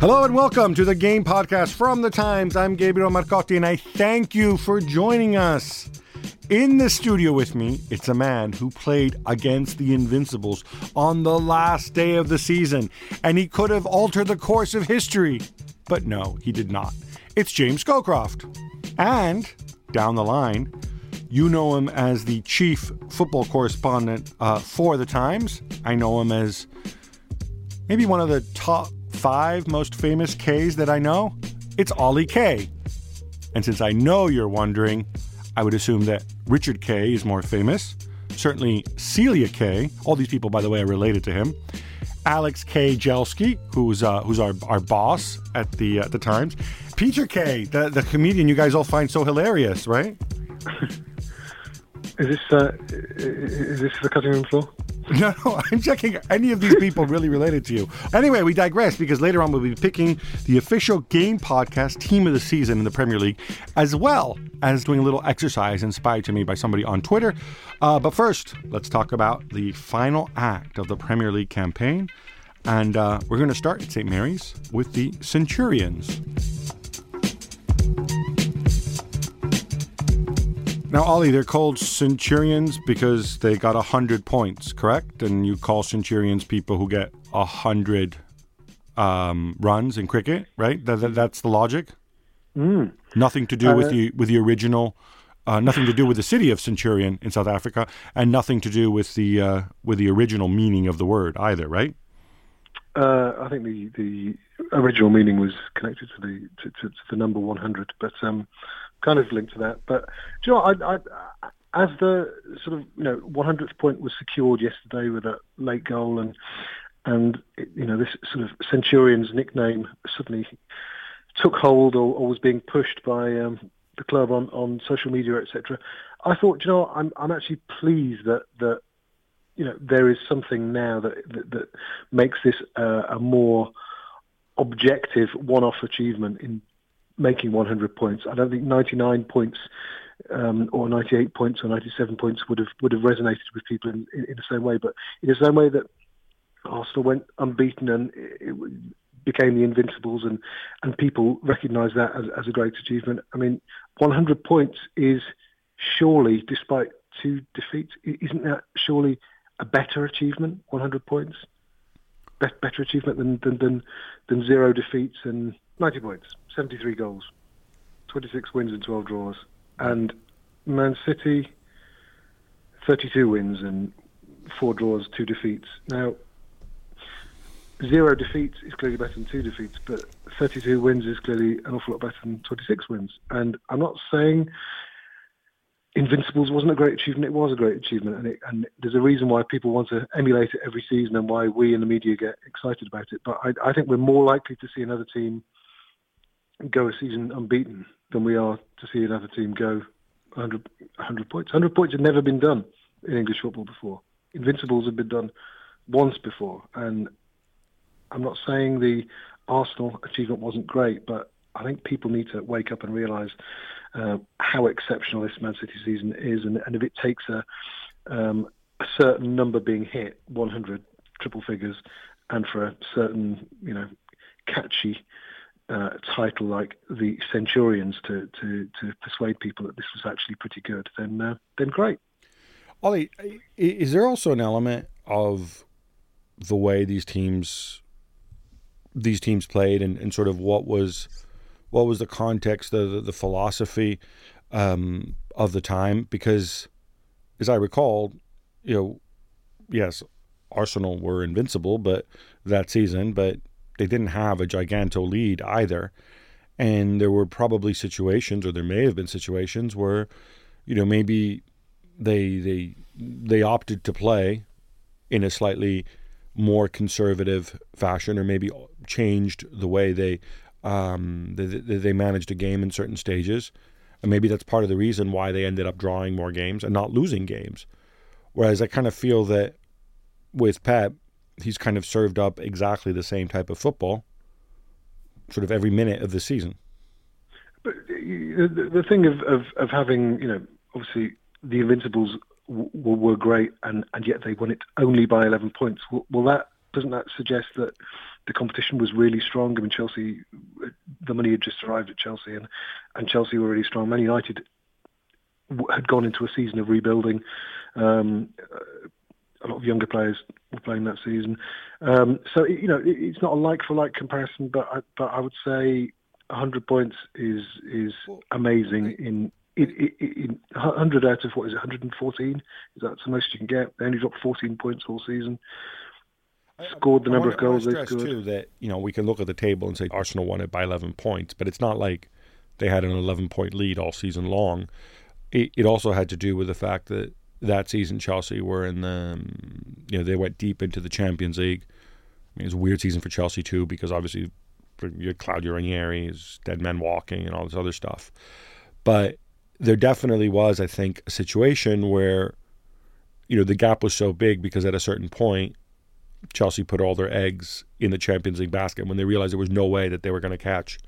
Hello and welcome to the Game Podcast from the Times. I'm Gabriel Marcotti and I thank you for joining us. In the studio with me, it's a man who played against the Invincibles on the last day of the season, and he could have altered the course of history. But no, he did not. It's James Scowcroft. And down the line, you know him as the chief football correspondent uh, for the Times. I know him as maybe one of the top five most famous Ks that I know. It's Oli Kay. And since I know you're wondering, I would assume that Richard Kay is more famous. Certainly Celia Kay. All these people, by the way, are related to him. Alex Kay-Jelski, who's uh, who's our, our boss at the uh, the Times. Peter Kay, the, the comedian you guys all find so hilarious, right? Is this uh, is this the cutting room floor? No, no, I'm checking any of these people really related to you. Anyway, we digress because later on we'll be picking the official game podcast team of the season in the Premier League, as well as doing a little exercise inspired to me by somebody on Twitter. Uh, but first, let's talk about the final act of the Premier League campaign. And uh, we're going to start at St. Mary's with the Centurions. Now, Oli, they're called Centurions because they got 100 points, correct? And you call Centurions people who get 100 um, runs in cricket, right? That, that, that's the logic? Mm. Nothing to do uh, with, the, with the original, uh, nothing to do with the city of Centurion in South Africa, and nothing to do with the, uh, with the original meaning of the word either, right? Uh, I think the, the original meaning was connected to the to, to, to the number 100, but um, kind of linked to that. But do you know, I, I, as the sort of you know 100th point was secured yesterday with a late goal, and and you know this sort of Centurions nickname suddenly took hold or, or was being pushed by um, the club on, on social media, etc. I thought, you know, I'm I'm actually pleased that that you know there is something now that that, that makes this uh, a more objective one-off achievement in making 100 points. I don't think 99 points um, or 98 points or 97 points would have would have resonated with people in, in, in the same way. But in the same way that Arsenal went unbeaten and it, became the Invincibles, and and people recognised that as, as a great achievement. I mean, 100 points is surely, despite two defeats, isn't that surely a better achievement? 100 points, Be- better achievement than, than than than zero defeats and 90 points. 73 goals, 26 wins and 12 draws. And Man City, 32 wins and four draws, two defeats. Now, zero defeats is clearly better than two defeats, but 32 wins is clearly an awful lot better than 26 wins. And I'm not saying Invincibles wasn't a great achievement. It was a great achievement, and, it, and, there's a reason why people want to emulate it every season, and why we in the media get excited about it. But I, I think we're more likely to see another team go a season unbeaten than we are to see another team go 100, 100 points. 100 points had never been done in English football before. Invincibles had been done once before, and I'm not saying the Arsenal achievement wasn't great, but I think people need to wake up and realise uh, how exceptional this Man City season is, and, and if it takes a, um, a certain number being hit, 100 triple figures, and for a certain, you know, catchy uh, title like the Centurions to, to, to persuade people that this was actually pretty good, then uh, then great. Oli, is there also an element of the way these teams these teams played and, and sort of what was what was the context, the the, the philosophy um, of the time? Because as I recall, you know, yes, Arsenal were invincible, but that season, but they didn't have a giganto lead either. And there were probably situations, or there may have been situations where, you know, maybe they they they opted to play in a slightly more conservative fashion, or maybe changed the way they um, they, they managed a game in certain stages, and maybe that's part of the reason why they ended up drawing more games and not losing games. Whereas I kind of feel that with Pep, he's kind of served up exactly the same type of football, sort of every minute of the season. But uh, the, the thing of, of, of having, you know, obviously the Invincibles w- were great, and, and yet they won it only by 11 points. Well, well, that doesn't that suggest that the competition was really strong? I mean, Chelsea, uh, the money had just arrived at Chelsea, and, and Chelsea were really strong. Man United had gone into a season of rebuilding. Um, uh, a lot of younger players were playing that season. Um, so you know, it, it's not a like for like comparison, but I, but I would say 100 points is is amazing in. In, in 100 out of what is it, 114? Is that the most you can get? They only dropped 14 points all season. Scored the number of goals they scored. Too that you know we can look at the table and say Arsenal won it by 11 points, but it's not like they had an 11 point lead all season long. It, it also had to do with the fact that that season Chelsea were in the you know they went deep into the Champions League. I mean, it was a weird season for Chelsea too because obviously you had Claudio Ranieri, dead men walking, and all this other stuff. But there definitely was, I think, a situation where you know the gap was so big because at a certain point Chelsea put all their eggs in the Champions League basket when they realized there was no way that they were going to catch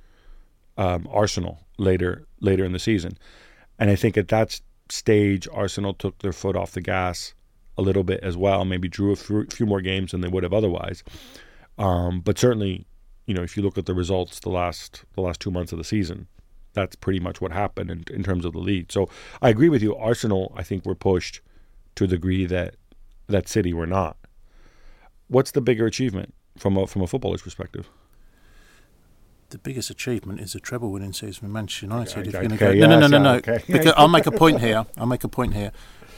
um, Arsenal later later in the season. And I think at that stage, Arsenal took their foot off the gas a little bit as well. Maybe drew a few more games than they would have otherwise. Um, but certainly, you know, if you look at the results the last the last two months of the season, that's pretty much what happened in, in terms of the lead. So I agree with you. Arsenal, I think, were pushed to a degree that that City were not. What's the bigger achievement from a from a footballer's perspective? The biggest achievement is a treble winning season for Manchester United. Okay, if you're okay, go, no, no, no, no, no. Okay. because I'll make a point here. I'll make a point here.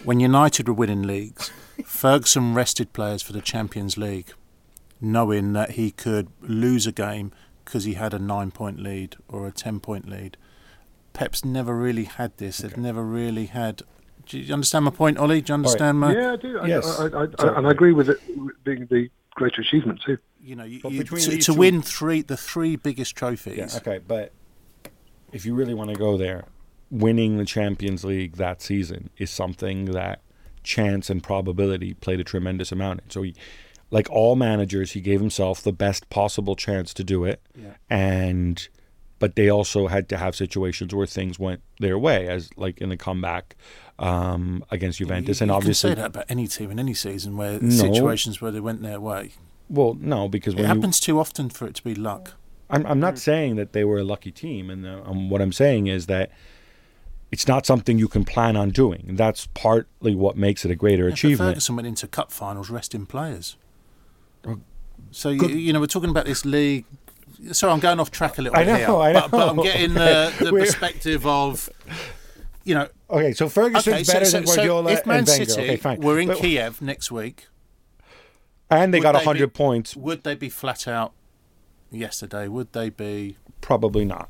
When United were winning leagues, Ferguson rested players for the Champions League, knowing that he could lose a game because he had a nine-point lead or a ten-point lead. Pep's never really had this. They've never really had. Do you understand my point, Oli? Do you understand right. my? Yeah, I do. Yes. I, I, I, and I agree with it being the greater achievement too you know, you, you, to, to win three, the three biggest trophies. Yeah, okay, but if you really want to go there, winning the Champions League that season is something that chance and probability played a tremendous amount in. So he, like all managers, he gave himself the best possible chance to do it, yeah. and but they also had to have situations where things went their way, as like in the comeback um, against Juventus, you, and obviously you can say that about any team in any season where no, situations where they went their way. Well, no, because it happens you, too often for it to be luck. I'm, I'm not saying that they were a lucky team, and uh, um, what I'm saying is that it's not something you can plan on doing. And that's partly what makes it a greater yeah, achievement. Ferguson went into cup finals resting players. So you, you, know we're talking about this league. Sorry, I'm going off track a little I know, here, I know. But, but I'm getting the, the perspective of you know. Okay, so Ferguson's okay, better so, than Guardiola so if Man and Wenger. City okay, fine. were in but, Kiev next week, and they got 100 points. Would they be flat out yesterday? Would they be? Probably not.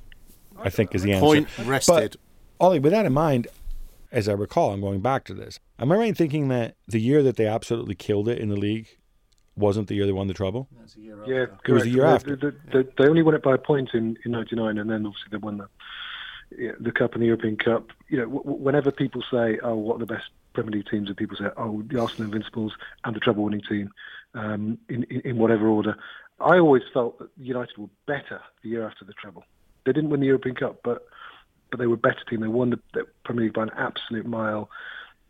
I think is the answer. Point rested. But, Oli, with that in mind, as I recall, I'm going back to this. Am I right in thinking that the year that they absolutely killed it in the league wasn't the year they won the treble? yeah, correct. It was the year after. The, the, they only won it by a point in, in 99, and then obviously they won the the cup and the European Cup. You know, w- whenever people say, "Oh, what are the best Premier League teams?" and people say, "Oh, the Arsenal Invincibles and the treble-winning team," um, in, in whatever order. I always felt that United were better the year after the treble. They didn't win the European Cup, but but they were a better team. They won the, the Premier League by an absolute mile.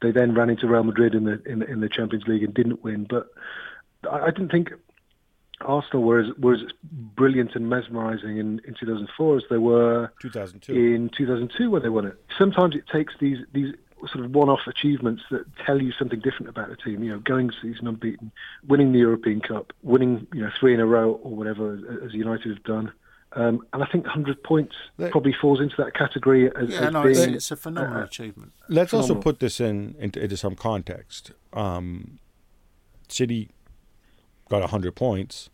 They then ran into Real Madrid in the in the, in the Champions League and didn't win. But I didn't think Arsenal were as, were as brilliant and mesmerising in, in 2004 as they were 2002. in 2002 when they won it. Sometimes it takes these these sort of one-off achievements that tell you something different about the team. You know, going season unbeaten, winning the European Cup, winning you know three in a row or whatever as United have done. Um, and I think 100 points probably falls into that category. As, yeah, as no, being, it's, it's, a phenomenal uh, achievement. Let's phenomenal. also put this in into, into some context. Um, City got 100 points.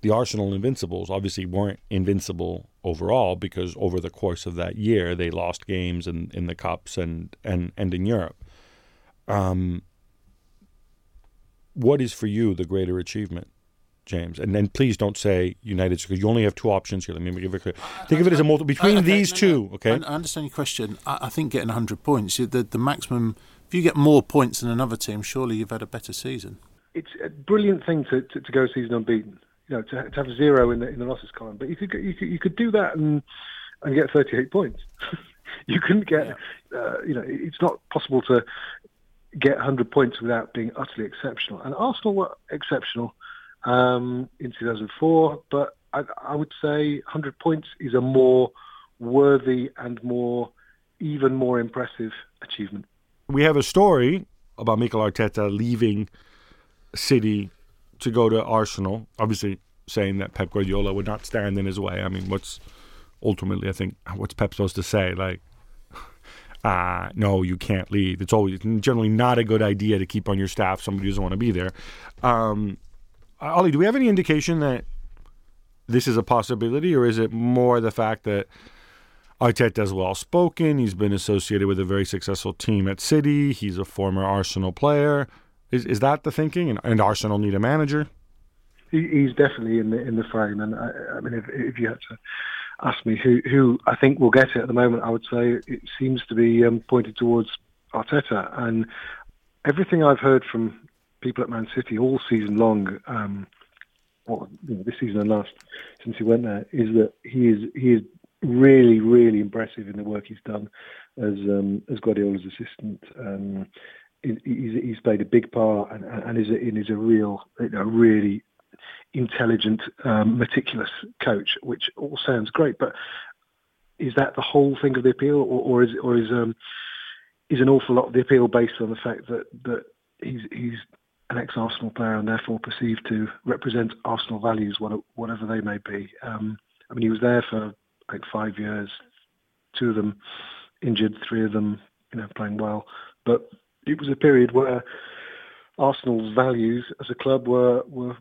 The Arsenal Invincibles obviously weren't invincible overall because over the course of that year they lost games in, in the cups and, and, and in Europe. Um, what is for you the greater achievement? James. And then please don't say United because you only have two options here. Let me give it clear. Think of it as a multiple between okay, these no, two. Okay. I, understand your question. I, I think getting 100 points, the, the maximum. If you get more points than another team, surely you've had a better season. It's a brilliant thing to, to, to go season unbeaten. You know, to, to have zero in the in the losses column. But you could you could, you could do that and and get 38 points. you couldn't get. Yeah. Uh, you know, it's not possible to get 100 points without being utterly exceptional. And Arsenal were exceptional um, in 2004, but I, I, would say 100 points is a more worthy and more, even more impressive achievement. We have a story about Mikel Arteta leaving City to go to Arsenal, obviously saying that Pep Guardiola would not stand in his way. I mean, what's ultimately, I think, what's Pep supposed to say? Like, uh, no, you can't leave. It's always generally not a good idea to keep on your staff somebody who doesn't want to be there. Um, Oli, do we have any indication that this is a possibility, or is it more the fact that Arteta is well spoken? He's been associated with a very successful team at City. He's a former Arsenal player. Is is that the thinking? And, and Arsenal need a manager. he's definitely in the in the frame. And I, I mean, if, if you had to ask me who who I think will get it at the moment, I would say it seems to be um, pointed towards Arteta. And everything I've heard from people at Man City all season long, um, well, you know, this season and last since he went there, is that he is he is really really impressive in the work he's done as um, as Guardiola's assistant. Um, he's, he's played a big part and, and is a, and is a real, you know, really intelligent, um, meticulous coach, which all sounds great. But is that the whole thing of the appeal, or, or is or is um, is an awful lot of the appeal based on the fact that that he's he's an ex-Arsenal player and therefore perceived to represent Arsenal values, whatever they may be. Um, I mean, he was there for like five years, two of them injured, three of them, you know, playing well. But it was a period where Arsenal's values as a club were were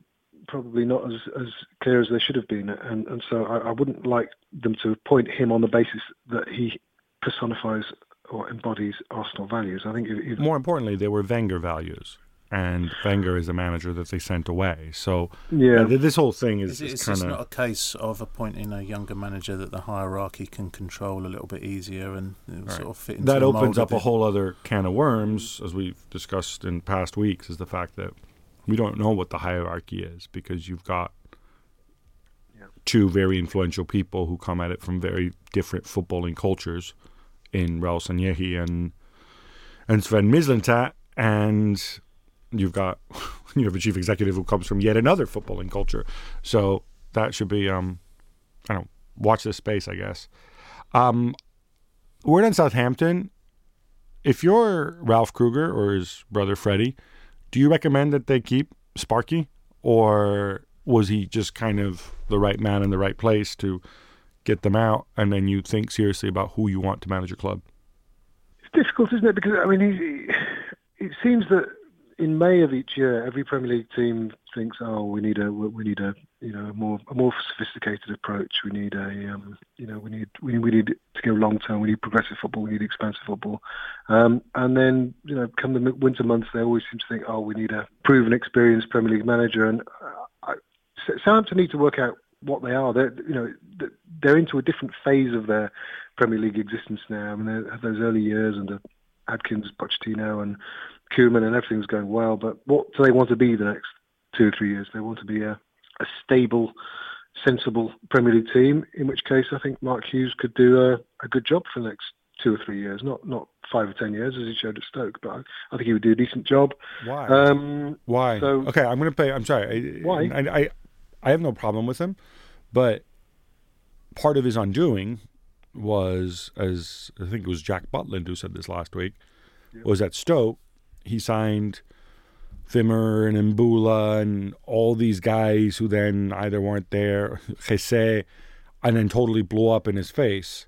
probably not as, as clear as they should have been, and and so I, I wouldn't like them to appoint him on the basis that he personifies or embodies Arsenal values. I think if more importantly, they were Wenger values and Wenger is a manager that they sent away. So yeah, uh, this whole thing is, is, is kind of not a case of appointing a younger manager that the hierarchy can control a little bit easier and right. sort of fit into the state. that opens up a whole other can of worms, as we've discussed in past weeks, is the fact that we don't know what the hierarchy is because you've got yeah. two very influential people who come at it from very different footballing cultures in Raul Sanllehi and and Sven Mislintat and you've got you have a chief executive who comes from yet another footballing culture. So that should be um, I don't watch this space, I guess. Um, word on Southampton. If you're Ralph Krueger or his brother Freddie, do you recommend that they keep Sparky, or was he just kind of the right man in the right place to get them out, and then you think seriously about who you want to manage your club? It's difficult, isn't it? Because I mean, he, it seems that in May of each year, every Premier League team thinks, "Oh, we need a we need a you know a more a more sophisticated approach. We need a um, you know we need we, need to go long term. We need progressive football. We need expansive football." Um, and then you know, come the winter months, they always seem to think, "Oh, we need a proven, experienced Premier League manager." And uh, I, Southampton need to work out what they are. They're you know they're into a different phase of their Premier League existence now. I mean, they have those early years under Adkins, Pochettino, and Koeman and everything's going well, but what do they want to be the next two or three years? They want to be a, a stable, sensible Premier League team, in which case I think Mark Hughes could do a, a good job for the next two or three years, not not five or ten years as he showed at Stoke, but I, I think he would do a decent job. Why? Um, why? So, okay, I'm going to pay. I'm sorry. Why? I, I, I have no problem with him, but part of his undoing was, as I think it was Jack Butland who said this last week, yep. was at Stoke. He signed Wimmer and Imbula and all these guys who then either weren't there, Jesé, and then totally blew up in his face.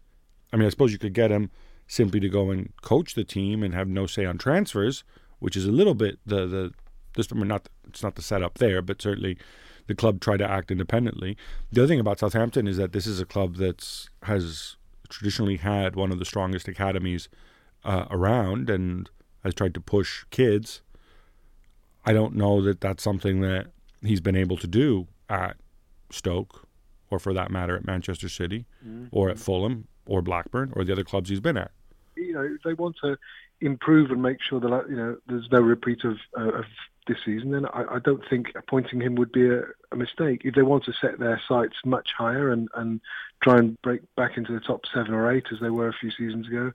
I mean, I suppose you could get him simply to go and coach the team and have no say on transfers, which is a little bit the the this I mean, not it's not the setup there, but certainly the club tried to act independently. The other thing about Southampton is that this is a club that's has traditionally had one of the strongest academies uh, around and has tried to push kids I don't know that that's something that he's been able to do at Stoke, or for that matter, at Manchester City, mm-hmm. or at Fulham, or Blackburn, or the other clubs he's been at. You know, they want to improve and make sure that you know there's no repeat of, uh, of this season. Then I, I, don't think appointing him would be a, a, mistake. If they want to set their sights much higher and, and try and break back into the top seven or eight as they were a few seasons ago,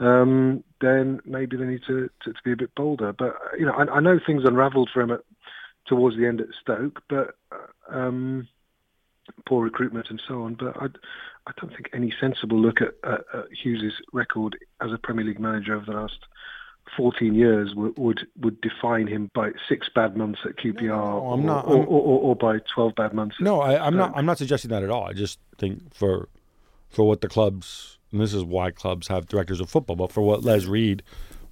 um, then maybe they need to, to, to, be a bit bolder. But you know, I, I know things unravelled for him at, towards the end at Stoke, but um, poor recruitment and so on. But I, I don't think any sensible look at, at, at Hughes's record as a Premier League manager over the last 14 years would, would, would define him by six bad months at QPR, no, I'm not, or, or, or, or, by 12 bad months. No, I, am not. I'm not suggesting that at all. I just think for for what the club's and this is why clubs have directors of football. But for what Les Reed,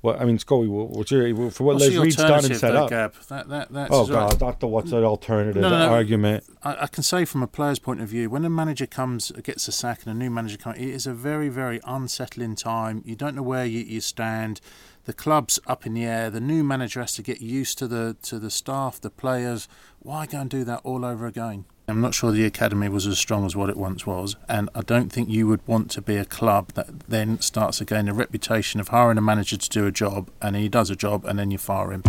what I mean, Scully, what's your for what what's Les Reed's done and set though, up? Gab? That, that, that's oh God, not the what's that alternative no, no. argument? I, I, can say from a player's point of view, when a manager comes gets a sack and a new manager comes, it is a very very unsettling time. You don't know where you, you stand. The club's up in the air. The new manager has to get used to the to the staff, the players. Why go and do that all over again? I'm not sure the academy was as strong as what it once was, and I don't think you would want to be a club that then starts to gain a reputation of hiring a manager to do a job, and he does a job, and then you fire him.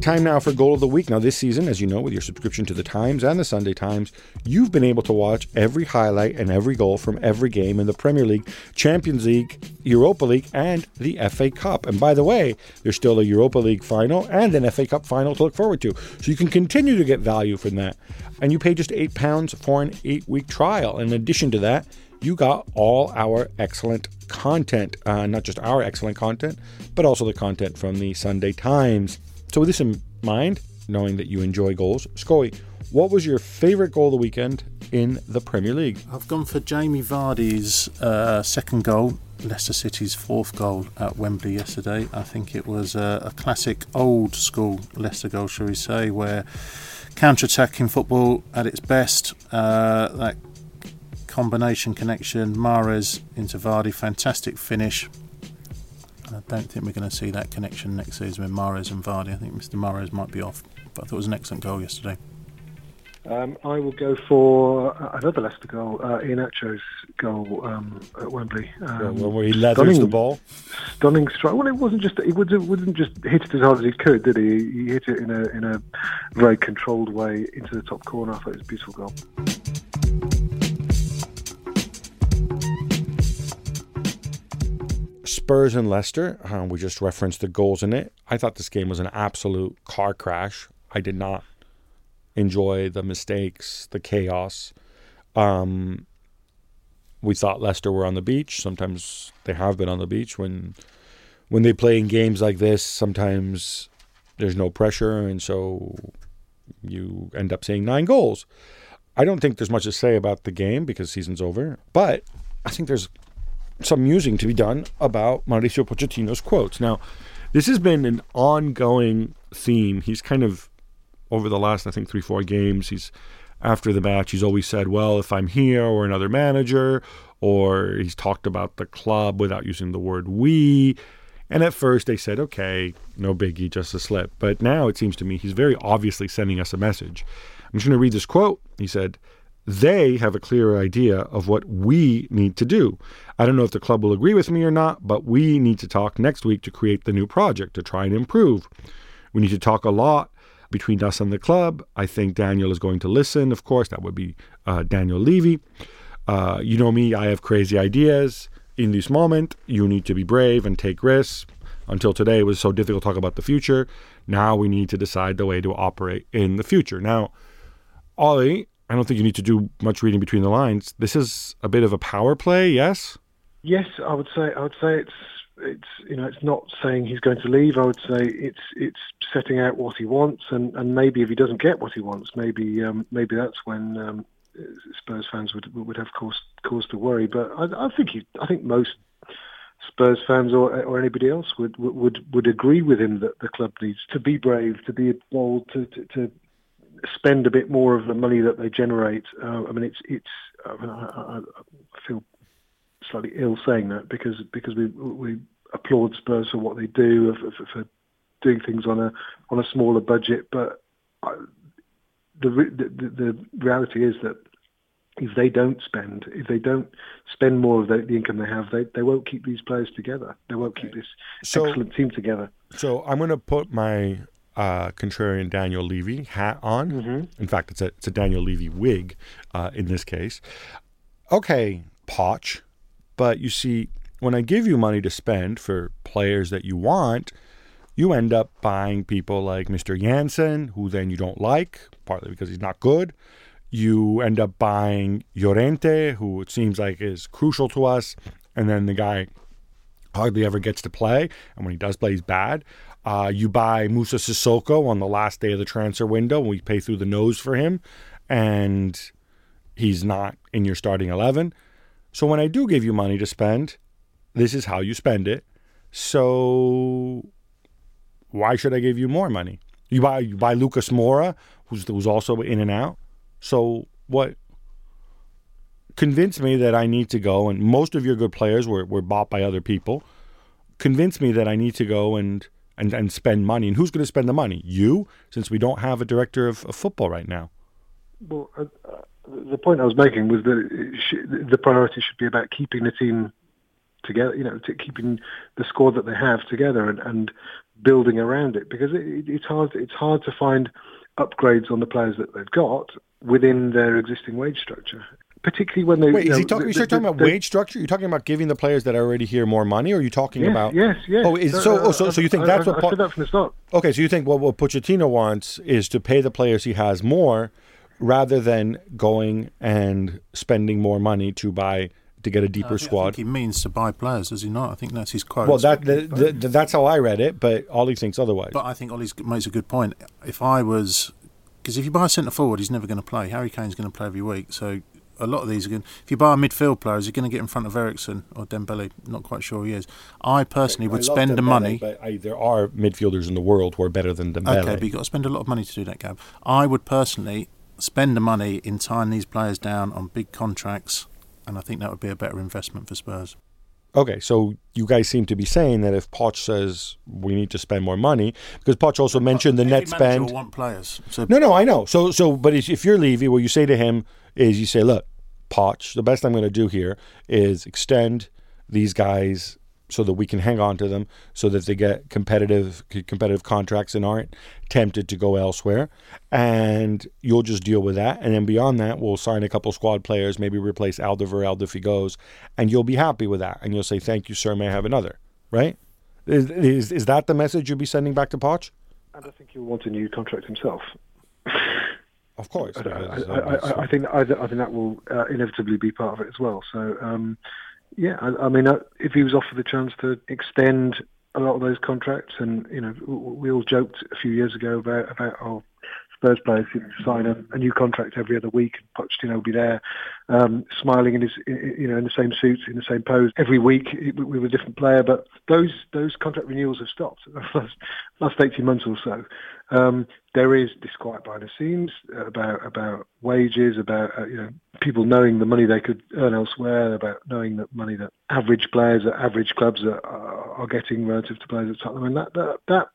Time now for Goal of the Week. Now, this season, as you know, with your subscription to the Times and the Sunday Times, you've been able to watch every highlight and every goal from every game in the Premier League, Champions League, Europa League, and the FA Cup. And by the way, there's still a Europa League final and an FA Cup final to look forward to. So you can continue to get value from that. And you pay just £8 for an eight week trial. In addition to that, you got all our excellent content, uh, not just our excellent content, but also the content from the Sunday Times. So, with this in mind, knowing that you enjoy goals, Scully, what was your favourite goal of the weekend in the Premier League? I've gone for Jamie Vardy's uh, second goal, Leicester City's fourth goal at Wembley yesterday. I think it was a, a classic old school Leicester goal, shall we say, where counter attacking football at its best. Uh, that combination connection, Mahrez into Vardy, fantastic finish. I don't think we're going to see that connection next season with Mahrez and Vardy. I think Mr. Mahrez might be off, but I thought it was an excellent goal yesterday. Um, I will go for another Leicester goal, uh, Iheanacho's goal um, at Wembley. Um, yeah, where he leathers stunning, the ball. Stunning strike. Well, it wasn't just it wasn't, wasn't just hit it as hard as he could, did he? He hit it in a in a very controlled way into the top corner. I thought it was a beautiful goal. Spurs and Leicester, uh, we just referenced the goals in it. I thought this game was an absolute car crash. I did not enjoy the mistakes, the chaos. Um, we thought Leicester were on the beach. Sometimes they have been on the beach when when they play in games like this. Sometimes there's no pressure, and so you end up seeing nine goals. I don't think there's much to say about the game because season's over, but I think there's some musing to be done about Mauricio Pochettino's quotes. Now, this has been an ongoing theme. He's kind of over the last, I think, three, four games. He's after the match. He's always said, "Well, if I'm here or another manager," or he's talked about the club without using the word "we." And at first they said, "Okay, no biggie, just a slip." But now it seems to me he's very obviously sending us a message. I'm just going to read this quote. He said they have a clearer idea of what we need to do. I don't know if the club will agree with me or not, but we need to talk next week to create the new project to try and improve. We need to talk a lot between us and the club. I think Daniel is going to listen. Of course, that would be uh, Daniel Levy. Uh, you know me, I have crazy ideas. In this moment, you need to be brave and take risks. until today it was so difficult to talk about the future. Now we need to decide the way to operate in the future. Now, Oli, I don't think you need to do much reading between the lines. This is a bit of a power play, yes? Yes, I would say. I would say it's it's you know it's not saying he's going to leave. I would say it's it's setting out what he wants, and, and maybe if he doesn't get what he wants, maybe um, maybe that's when um, Spurs fans would would have cause cause to worry. But I, I think he, I think most Spurs fans or or anybody else would would would agree with him that the club needs to be brave, to be bold, to to, to spend a bit more of the money that they generate. Uh, I mean, it's it's. I, mean, I, I feel slightly ill saying that because because we we applaud Spurs for what they do for, for, for doing things on a on a smaller budget, but I, the, the the reality is that if they don't spend, if they don't spend more of the, the, income they have, they, they won't keep these players together. They won't keep this so, excellent team together. So I'm going to put my uh, contrarian Daniel Levy hat on. Mm-hmm. In fact, it's a it's a Daniel Levy wig uh, in this case. Okay, Poch, but you see, when I give you money to spend for players that you want, you end up buying people like Mr. Janssen, who then you don't like, partly because he's not good. You end up buying Llorente, who it seems like is crucial to us, and then the guy hardly ever gets to play, and when he does play, he's bad. Uh, you buy Moussa Sissoko on the last day of the transfer window, we pay through the nose for him, and he's not in your starting 11. So when I do give you money to spend, this is how you spend it. So why should I give you more money? You buy you buy Lucas Moura, who's who's also in and out. So what? Convince me that I need to go, and most of your good players were, were bought by other people. Convince me that I need to go and and, and spend money. And who's going to spend the money? You, since we don't have a director of, of football right now. Well, uh, uh the point I was making was that the priority should be about keeping the team together, you know, keeping the squad that they have together and, and building around it because it, it's hard. It's hard to find upgrades on the players that they've got within their existing wage structure. Particularly when they wait, is he talking? You start talking about the, wage structure? You're talking about giving the players that are already here more money, or are you talking yes, about? Yes, yes. Oh, is, so, oh, uh, so, so you think I, that's I, what? I said that from the start. Okay, so you think well, what Pochettino wants is to pay the players he has more, rather than going and spending more money to buy to get a uh, deeper squad. he means to buy players, does he not? I think that's his quote. Well, that the, the, the, that's how I read it, but Oli thinks otherwise. But I think Oli makes a good point. If I was, because if you buy a centre forward, he's never going to play. Harry Kane's going to play every week, so a lot of these are going. If you buy a midfield player, is he going to get in front of Eriksen or Dembele? Not quite sure he is. I personally would spend Dembele, the money. But I, there are midfielders in the world who are better than Dembele. Okay, but you've got to spend a lot of money to do that, Gab. I would personally spend the money in tying these players down on big contracts and I think that would be a better investment for Spurs. Okay, so you guys seem to be saying that if Poch says we need to spend more money, because Poch also mentioned the net spend. Want players. So no, no, I know. So, so, but if you're Levy, what you say to him is, you say, "Look, Poch, the best I'm going to do here is extend these guys so that we can hang on to them, so that they get competitive competitive contracts and aren't tempted to go elsewhere. And you'll just deal with that. And then beyond that, we'll sign a couple squad players, maybe replace Alderweireld if he goes, and you'll be happy with that. And you'll say, "Thank you, sir. May I have another?" Right? Is is, is that the message you'll be sending back to Poch? I don't think he'll want a new contract himself. Of course, I, I, I, I, think I, think that will uh, inevitably be part of it as well. So um, yeah, I, I mean, uh, if he was offered the chance to extend a lot of those contracts, and you know, we all joked a few years ago about about oh, Spurs players sign a, a, new contract every other week. And Pochettino will be there, um, smiling in his, you know, in the same suit, in the same pose every week with a different player. But those those contract renewals have stopped last, last eighteen months or so. Um, there is disquiet behind the scenes about about wages, about uh, you know people knowing the money they could earn elsewhere, about knowing that money that average players at average clubs are, are getting relative to players at Tottenham, and that that, that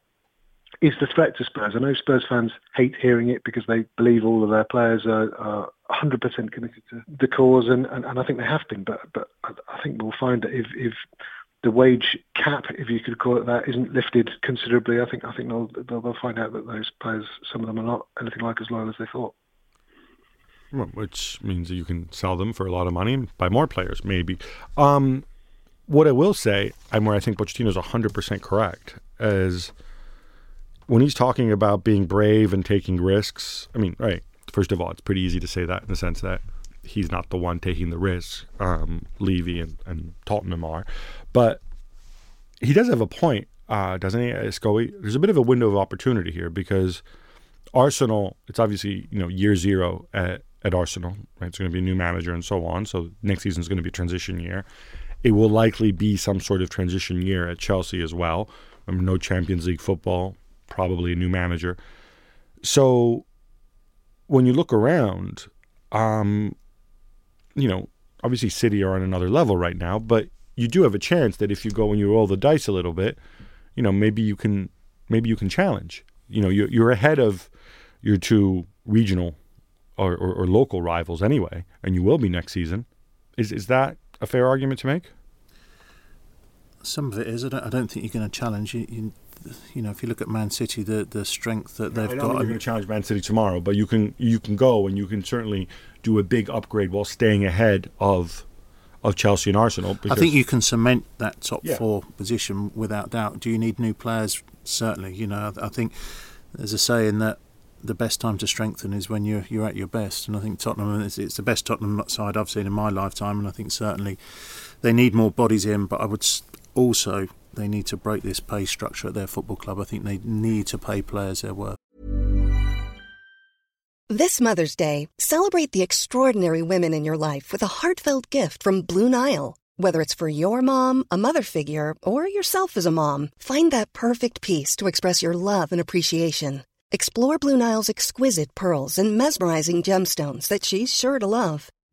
is the threat to Spurs. I know Spurs fans hate hearing it because they believe all of their players are, are 100% committed to the cause, and, and, and, I think they have been. But but I think we'll find that if, if the wage cap, if you could call it that, isn't lifted considerably, I think I think they'll they'll find out that those players, some of them, are not anything like as loyal as they thought. Which means that you can sell them for a lot of money and buy more players, maybe. Um, what I will say, and where I think Pochettino is 100% correct, is when he's talking about being brave and taking risks. I mean, right, first of all, it's pretty easy to say that in the sense that he's not the one taking the risks. Um, Levy and, and Tottenham are. But he does have a point, uh, doesn't he, uh, Scully? There's a bit of a window of opportunity here because Arsenal, it's obviously, you know, year zero at, at Arsenal, right? It's going to be a new manager and so on. So next season is going to be a transition year. It will likely be some sort of transition year at Chelsea as well. no Champions League football, probably a new manager. So when you look around, um, you know, obviously City are on another level right now, but you do have a chance that if you go and you roll the dice a little bit, you know, maybe you can maybe you can challenge. You know, you're, you're ahead of your two regional or, or, or local rivals anyway, and you will be next season. Is is that a fair argument to make? Some of it is. I don't, I don't think you're going to challenge. You, you, you know, if you look at Man City, the the strength that they've I got. You're going to challenge Man City tomorrow, but you can you can go and you can certainly do a big upgrade while staying ahead of of Chelsea and Arsenal. I think you can cement that top yeah. four position without doubt. Do you need new players? Certainly. You know, I think there's a saying that the best time to strengthen is when you're you're at your best, and I think Tottenham is it's the best Tottenham side I've seen in my lifetime, and I think certainly they need more bodies in. But I would also they need to break this pay structure at their football club. I think they need to pay players their worth. This Mother's Day, celebrate the extraordinary women in your life with a heartfelt gift from Blue Nile. Whether it's for your mom, a mother figure, or yourself as a mom, find that perfect piece to express your love and appreciation. Explore Blue Nile's exquisite pearls and mesmerizing gemstones that she's sure to love.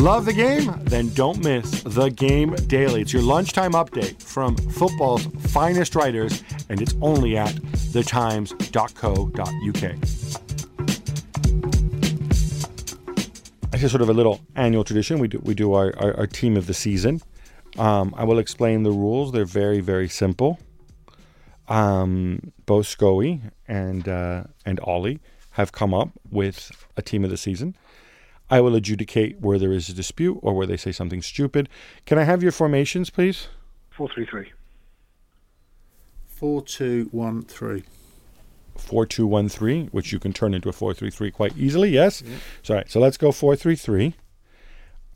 Love the game? Then don't miss The Game Daily. It's your lunchtime update from football's finest writers, and it's only at thetimes.co.uk. It's just sort of a little annual tradition. We do, we do our, our, our team of the season. Um, I will explain the rules. They're very, very simple. Um, both Scoey and, uh, and Oli have come up with a team of the season. I will adjudicate where there is a dispute or where they say something stupid. Can I have your formations, please? 433. 4213. 4213, which you can turn into a 433 quite easily, yes? Yeah. So, right, so let's go 433.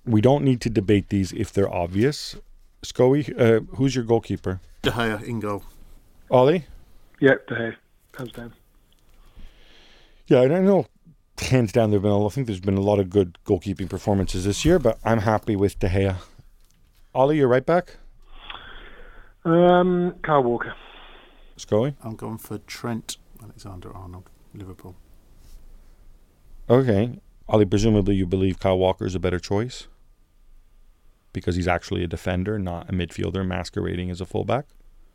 We don't need to debate these if they're obvious. Scoey, uh, who's your goalkeeper? De Gea in goal. Oli? Yeah, De Gea. Hands down. Yeah, I don't know hands down, there've been a, I think there's been a lot of good goalkeeping performances this year, but I'm happy with De Gea. Oli, you're right back. Um, Kyle Walker. Scully? I'm going for Trent Alexander Arnold, Liverpool. Okay. Oli, presumably you believe Kyle Walker is a better choice because he's actually a defender, not a midfielder masquerading as a fullback.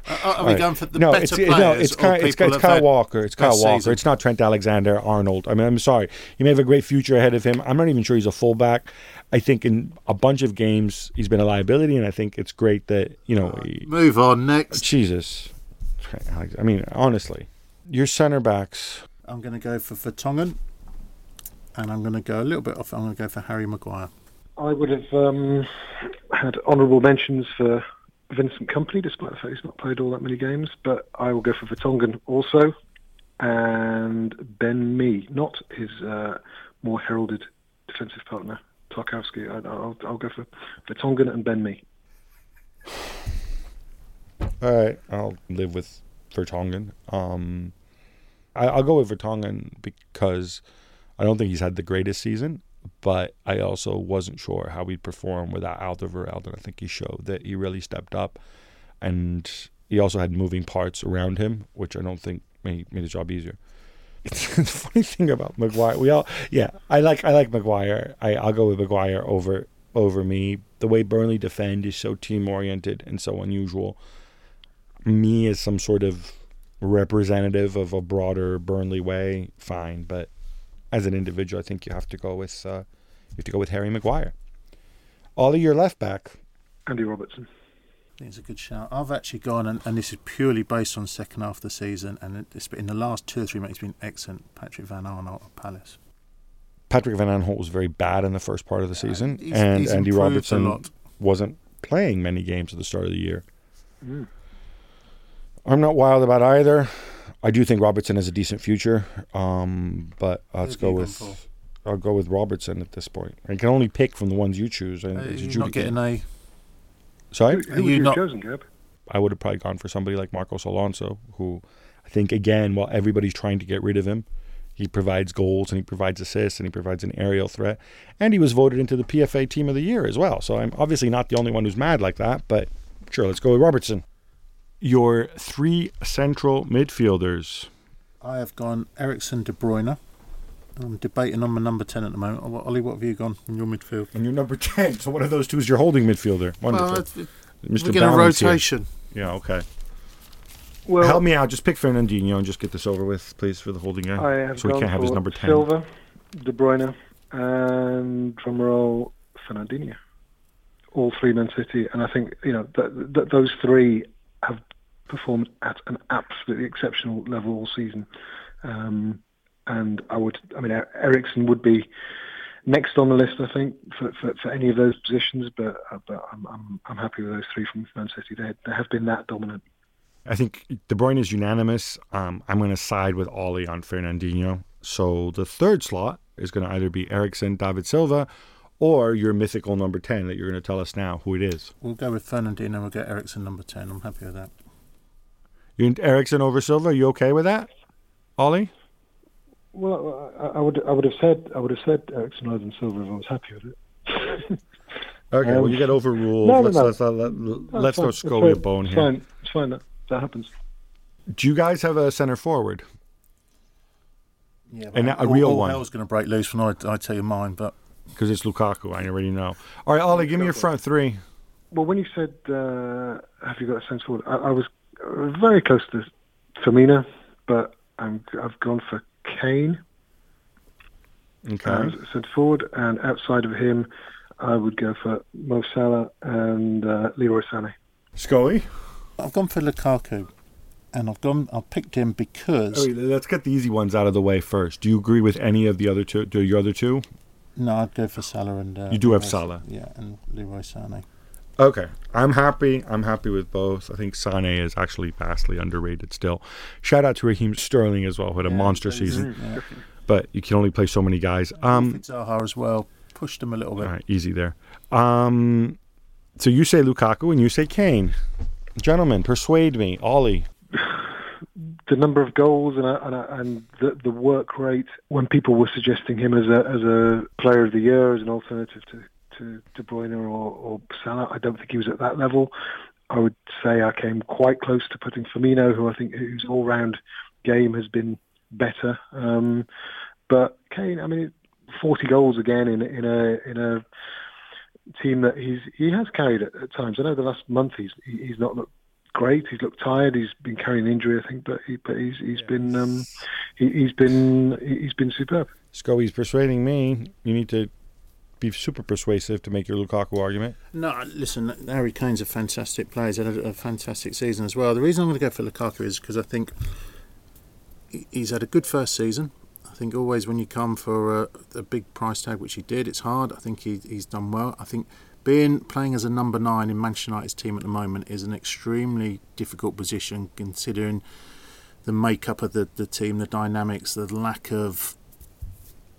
Uh, are we right. going for the no, better it's, players? No, it's, Kyle, it's, it's Kyle Walker. It's Kyle Walker. Season. It's not Trent Alexander Arnold. I mean, I'm sorry. He may have a great future ahead of him. I'm not even sure he's a fullback. I think in a bunch of games he's been a liability, and I think it's great that you know. Uh, he, move on next. Jesus, I mean, honestly, your center backs. I'm going to go for Vertonghen, and I'm going to go a little bit off. I'm going to go for Harry Maguire. I would have um, had honourable mentions for Vincent Kompany, despite the fact he's not played all that many games. But I will go for Vertonghen also, and Ben Mee, not his uh, more heralded defensive partner, Tarkowski. I, will I'll go for Vertonghen and Ben Mee. All right, I'll live with Vertonghen. Um, I, will go with Vertonghen because I don't think he's had the greatest season, but I also wasn't sure how he'd perform without Alderweireld, and I think he showed that he really stepped up, and he also had moving parts around him, which I don't think made made the job easier. The funny thing about Maguire. We all, yeah, I like I like Maguire. I I'll go with Maguire over over Mee. The way Burnley defend is so team oriented and so unusual. Mee as some sort of representative of a broader Burnley way, fine. But as an individual, I think you have to go with uh, you have to go with Harry Maguire. All of your left back, Andy Robertson. It's a good shout. I've actually gone, and, and this is purely based on second half of the season, and it's been, in the last two or three months, it's been excellent. Patrick Van Aanholt at Palace. Patrick Van Aanholt was very bad in the first part of the season, he's, and he's Andy Robertson wasn't playing many games at the start of the year. Mm. I'm not wild about either. I do think Robertson has a decent future, um, but let's go with I'll go with Robertson at this point. I can only pick from the ones you choose. Uh, you're not getting a Sorry, who, who would you not chosen, Gab? I would have probably gone for somebody like Marcos Alonso, who I think again, while everybody's trying to get rid of him, he provides goals and he provides assists and he provides an aerial threat, and he was voted into the PFA Team of the Year as well. So I'm obviously not the only one who's mad like that, but sure, let's go with Robertson. Your three central midfielders. I have gone Eriksen, De Bruyne. I'm debating on my number 10 at the moment. Ollie, what have you gone in your midfield? And your number 10. So one of those two is your holding midfielder. Wonderful. Well, Mr. We're getting a rotation. Here. Yeah, okay. Well, Help me out. Just pick Fernandinho and just get this over with, please, for the holding guy. I have so we can't have his number 10. Silva, De Bruyne, and drumroll, Fernandinho. All three Man City. And I think, you know, th- th- those three have performed at an absolutely exceptional level all season. Um, and I would, I mean, Eriksen would be next on the list, I think, for, for, for any of those positions. But uh, but I'm, I'm I'm happy with those three from Man City. They they have been that dominant. I think De Bruyne is unanimous. Um, I'm going to side with Ollie on Fernandinho. So the third slot is going to either be Eriksen, David Silva, or your mythical number 10 that you're going to tell us now who it is. We'll go with Fernandinho we'll get Eriksen number 10. I'm happy with that. You Eriksen over Silva, are you okay with that, Ollie? Well, I, I, would I would have said I would have said Eriksen rather than Silva if I was happy with it. okay, um, well you get overruled. No, let's, no, no. let's, let's, let's throw Scully a bone it's here. Fine. It's fine. That, that happens. Do you guys have a centre forward? Yeah, and a real all one. Hell's going to break loose when I, I tell you mine, but because it's Lukaku, I already know. All right, Ollie, give me your front three. Well, when you said uh, have you got a centre forward, I, I was very close to Firmino, but I'm, I've gone for Kane. Okay. Uh, centre forward, and outside of him, I would go for Mo Salah and uh, Leroy Sané. Scully? I've gone for Lukaku, and I've gone. I've picked him because. Oh, let's get the easy ones out of the way first. Do you agree with any of the other two? Do your other two? No, I'd go for Salah and. Uh, you do have Salah. Yeah, and Leroy Sané. Okay, I'm happy. I'm happy with both. I think Sane is actually vastly underrated still. Shout out to Raheem Sterling as well, who had a yeah, monster season. Yeah. But you can only play so many guys. Um, Zaha as well pushed him a little bit. All right, easy there. Um, so you say Lukaku and you say Kane. Gentlemen, persuade me, Ollie. The number of goals and, and, and the, the work rate when people were suggesting him as a as a player of the year as an alternative to to De Bruyne or, or Salah. I don't think he was at that level. I would say I came quite close to putting Firmino, who I think whose all-round game has been better. Um, but Kane, I mean, 40 goals again in in a in a team that he's he has carried at, at times. I know the last month he's he's not looked great. He's looked tired. He's been carrying an injury, I think, but he, but he's he's yes. been um, he, has been he's been superb. Scully's persuading me. You need to be super persuasive to make your Lukaku argument. No, listen, Harry Kane's a fantastic player. He's had a, a fantastic season as well. The reason I'm going to go for Lukaku is because I think he's had a good first season. I think always when you come for a, a big price tag, which he did, it's hard. I think he, he's done well. I think being playing as a number nine in Manchester United's team at the moment is an extremely difficult position considering the makeup of the, the team, the dynamics, the lack of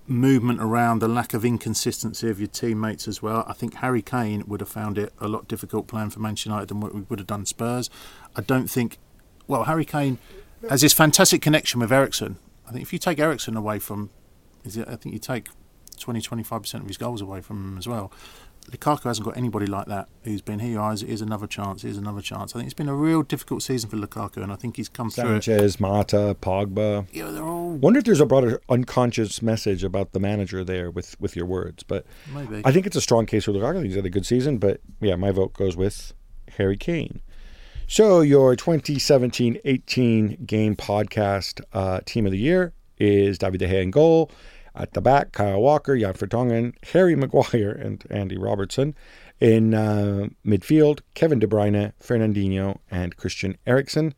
movement around, the lack of inconsistency of your teammates as well. I think Harry Kane would have found it a lot difficult playing for Manchester United than what we would have done Spurs. I don't think. Well, Harry Kane has this fantastic connection with Eriksen. I think if you take Eriksen away from, is it? I think you take 20, 25% of his goals away from him as well. Lukaku hasn't got anybody like that who's been here. Oh, here's another chance. Here's another chance. I think it's been a real difficult season for Lukaku, and I think he's come Sanchez, through. Sanchez, Mata, Pogba. Yeah, they're all. Wonder if there's a broader unconscious message about the manager there with with your words, but maybe I think it's a strong case for Lukaku. He's had a good season, but yeah, my vote goes with Harry Kane. So your 2017-18 game podcast uh, team of the year is David De Gea in goal. At the back, Kyle Walker, Jan Vertonghen, Harry Maguire, and Andy Robertson. In uh, midfield, Kevin De Bruyne, Fernandinho, and Christian Eriksen.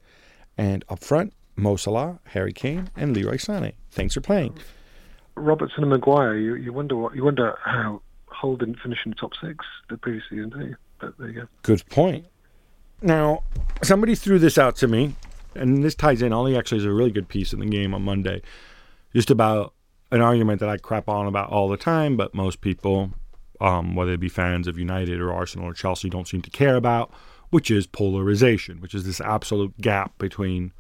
And up front, Mo Salah, Harry Kane, and Leroy Sané. Thanks for playing. Robertson and Maguire, you, you wonder what you wonder how Hull didn't finish in the top six the previous season, do you? But there you go. Good point. Now, somebody threw this out to me, and this ties in. Ollie actually has a really good piece in the game on Monday, just about an argument that I crap on about all the time, but most people, um, whether they be fans of United or Arsenal or Chelsea, don't seem to care about, which is polarization, which is this absolute gap between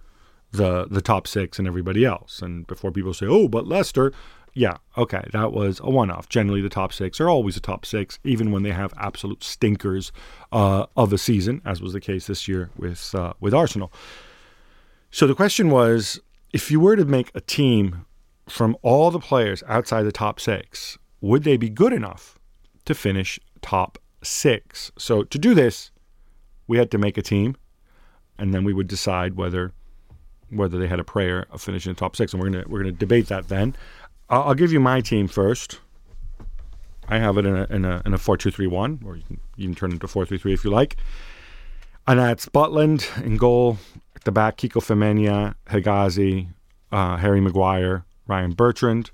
the the top six and everybody else. And before people say, "Oh, but Leicester," yeah, okay, that was a one-off. Generally, the top six are always the top six, even when they have absolute stinkers uh, of a season, as was the case this year with uh, with Arsenal. So the question was, if you were to make a team from all the players outside the top six, would they be good enough to finish top six? So to do this, we had to make a team, and then we would decide whether whether they had a prayer of finishing the top six, and we're gonna we're gonna debate that then. I'll, I'll give you my team first. I have it in a in a in a four two three one, or you can even turn it into four three three if you like. And that's Butland in goal. At the back, Kiko Femenia, Hegazi, uh, Harry Maguire, Ryan Bertrand.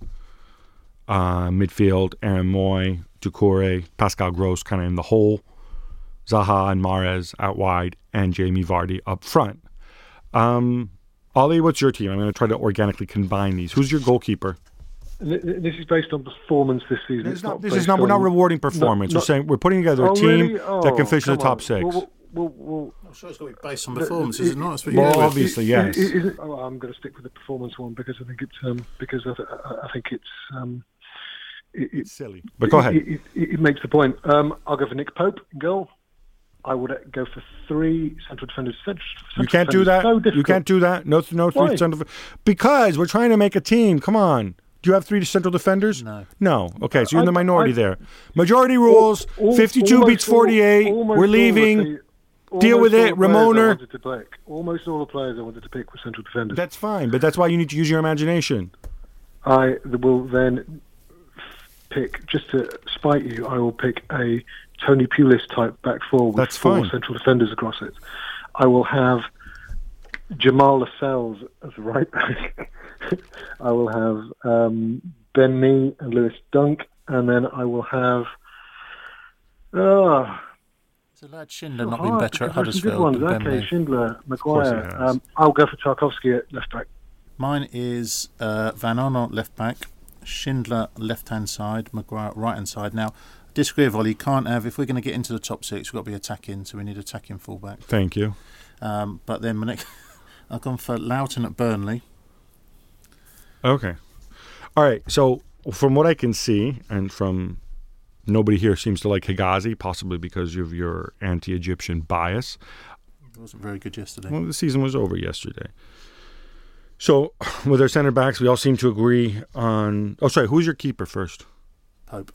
Uh, midfield, Aaron Mooy, Doucouré, Pascal Gross kind of in the hole. Zaha and Mahrez out wide, and Jamie Vardy up front. Um, Ollie, what's your team? I'm going to try to organically combine these. Who's your goalkeeper? This is based on performance this season. It's not, this is not. We're not rewarding performance. we're saying we're putting together a oh, team really? oh, that can finish in the top on. six. Well, well, well, I'm sure it's got to be based on performance, is it not? well, obviously, yes. Is, is it, oh, I'm going to stick with the performance one because I think it's um, because I, th- I think it's um, it, it's silly. But go ahead. It, it, it makes the point. Um, I'll go for Nick Pope in goal. I would go for three central defenders. Central, central you can't do that. So you can't do that. No, no three Why? central. Because we're trying to make a team. Come on. Do you have three central defenders? No. No. Okay, so you're in the minority I- there. Majority rules. All- 52 beats 48. almost We're all leaving. Deal with it, the players I Ramona. wanted to pick. Almost all the players I wanted to pick were central defenders. That's fine, but that's why you need to use your imagination. I will then pick, just to spite you, I will pick a Tony Pulis type back four with That's four fine. central defenders across it. I will have Jamal Lascelles as right back. I will have um, Ben Mee and Lewis Dunk, and then I will have. Oh, It's a lad Schindler so not been better at because good Huddersfield. ones. than Ben Okay, Schindler, Maguire. Um, I'll go for Tarkowski at left back. Mine is uh, Van Aanholt left back, Schindler left hand side, Maguire right hand side. Now, I disagree with Ollie. You can't have, if we're going to get into the top six, we've got to be attacking, so we need attacking fullback. Thank you. Um, but then my next, I've gone for Lowton at Burnley. Okay. All right. So from what I can see, and from nobody here seems to like Hegazi, possibly because of your anti-Egyptian bias. It wasn't very good yesterday. Well, the season was over yesterday. So with our center backs, we all seem to agree on. Oh, sorry. Who's your keeper first? Pope.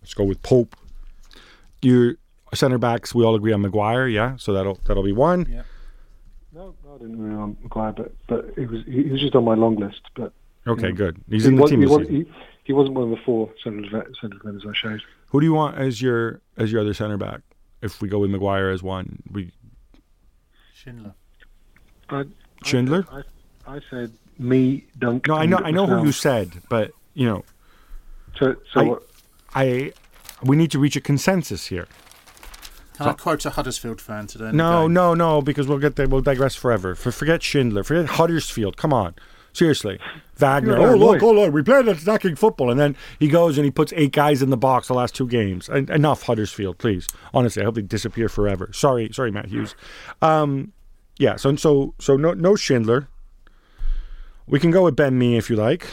Let's go with Pope. Your center backs, we all agree on Maguire. Yeah. So that'll that'll be one. Yeah. No, no, I didn't really on Maguire, but but it was he, he was just on my long list. But Okay. Yeah. Good. He's he, in the was, team he, was, he, he wasn't one of the four central def- central defenders I showed. Who do you want as your as your other center back? If we go with Maguire as one, we Schindler. I, Schindler? I, I, I said me, Dunk. no, I know I know who you said, but you know So so I- what? I we need to reach a consensus here. Can I quote a Huddersfield fan today? No, no, no, because we'll get there. We'll digress forever. For, forget Schindler. Forget Huddersfield. Come on, seriously. Wagner. Oh look, right. oh look, we played attacking football, and then he goes and he puts eight guys in the box the last two games. En- enough, Huddersfield, please. Honestly, I hope they disappear forever. Sorry, sorry, Matt Hughes. Um, yeah. So so so no no Schindler. We can go with Ben Mee if you like.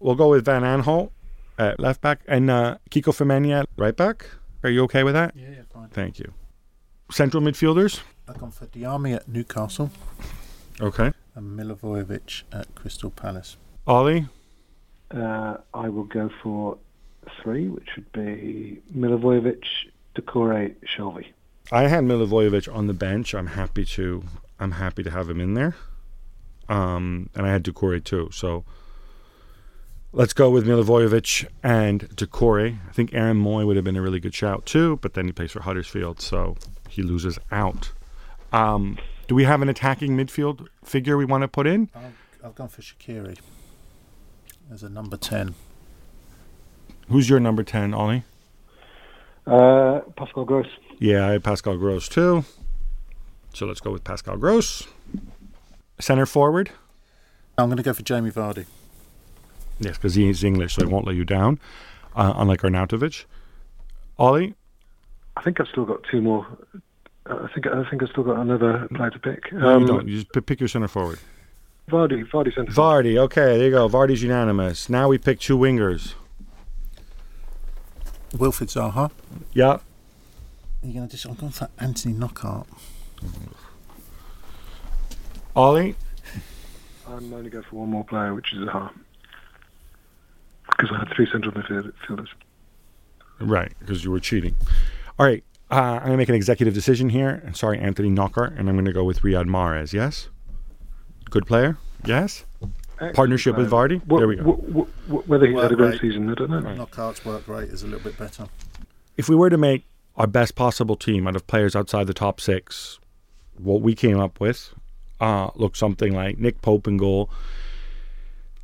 We'll go with Van Aanholt. at left back, and uh, Kiko Femenia right back. Are you okay with that? Yeah, yeah, fine. Thank you. Central midfielders. I've gone for Diame at Newcastle Okay. and Milivojevic at Crystal Palace. Ollie. Uh, I will go for three, which would be Milivojevic, Doucouré, Shelvey. I had Milivojevic on the bench. I'm happy to. I'm happy to have him in there. Um, and I had Doucouré too. So let's go with Milivojevic and Doucouré. I think Aaron Mooy would have been a really good shout too, but then he plays for Huddersfield, so he loses out. Um, do we have an attacking midfield figure we want to put in? I've, I've gone for Shaqiri as a number 10. Who's your number ten, Ollie? Uh, Pascal Gross. Yeah, I had Pascal Gross too. So let's go with Pascal Gross. Center forward. I'm going to go for Jamie Vardy. Yes, because he's English, so he won't let you down, uh, unlike Arnautovic. Ollie, I think I've still got two more. I think I think I've still got another player to pick. no, Um, you don't. You just pick your center forward. Vardy, Vardy centre. Vardy. Okay, there you go. Vardy's unanimous. Now we pick two wingers. Wilfred Zaha. Yeah. You're you going to just? I'm going for Anthony Knockaert. Ollie. I'm only going for one more player, which is Zaha. Because I had three central midfielders. Right, because you were cheating. All right. Uh, I'm going to make an executive decision here. And sorry, Anthony Knockaert, and I'm going to go with Riyad Mahrez. Yes. Good player. Yes. Partnership with Vardy. Wh- there we go. wh- wh- whether he's had a Work great rate. season, I don't know. Knockaert's work rate is a little bit better. if we were to make our best possible team out of players outside the top six, what we came up with uh, looked something like Nick Pope in goal,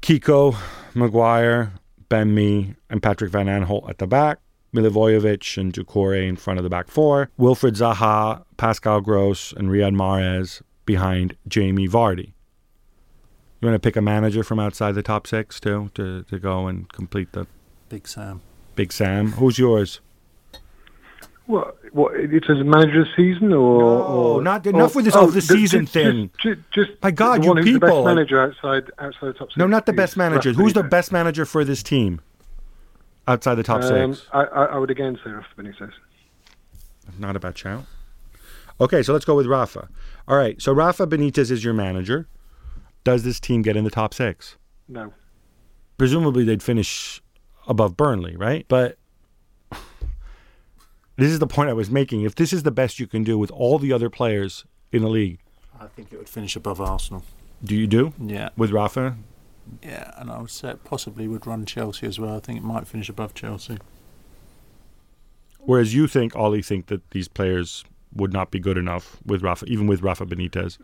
Kiko, Maguire, Ben Mee, and Patrick Van Aanholt at the back, Milivojevic and Doucouré in front of the back four, Wilfred Zaha, Pascal Gross, and Riyad Mahrez behind Jamie Vardy. You want to pick a manager from outside the top six too to, to go and complete the Big Sam. Big Sam? Who's yours? What? What? It says manager of the season, or, No, or not- enough with this oh, of the ju- season ju- thing. Just, ju- just My God, the you one who's the people. best manager outside outside the top six. No, not the best manager. Who's the best manager for this team outside the top Um, six? I, I, I would again say Rafa Benitez. Not a bad shout. Okay, so let's go with Rafa. All right, so Rafa Benitez is your manager. Does this team get in the top six? No. Presumably they'd finish above Burnley, right? But this is the point I was making. If this is the best you can do with all the other players in the league, I think it would finish above Arsenal. do you do Yeah. with Rafa? Yeah, and I would say it possibly would run Chelsea as well. I think it might finish above Chelsea. Whereas you think, Ollie, think that these players would not be good enough with Rafa, even with Rafa Benitez,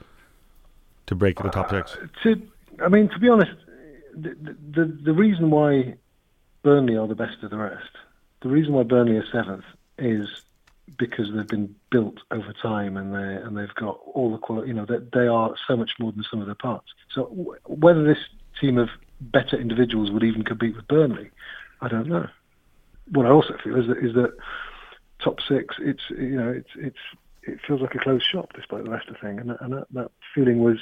to break the top six. Uh, to, I mean, to be honest, the, the the reason why Burnley are the best of the rest, the reason why Burnley are seventh is because they've been built over time and they and they've got all the quality. You know, that they are so much more than some of their parts. So w- whether this team of better individuals would even compete with Burnley, I don't know. What I also feel is that is that top six, it's you know, it's it's it feels like a closed shop despite the Leicester thing, and and that, that feeling was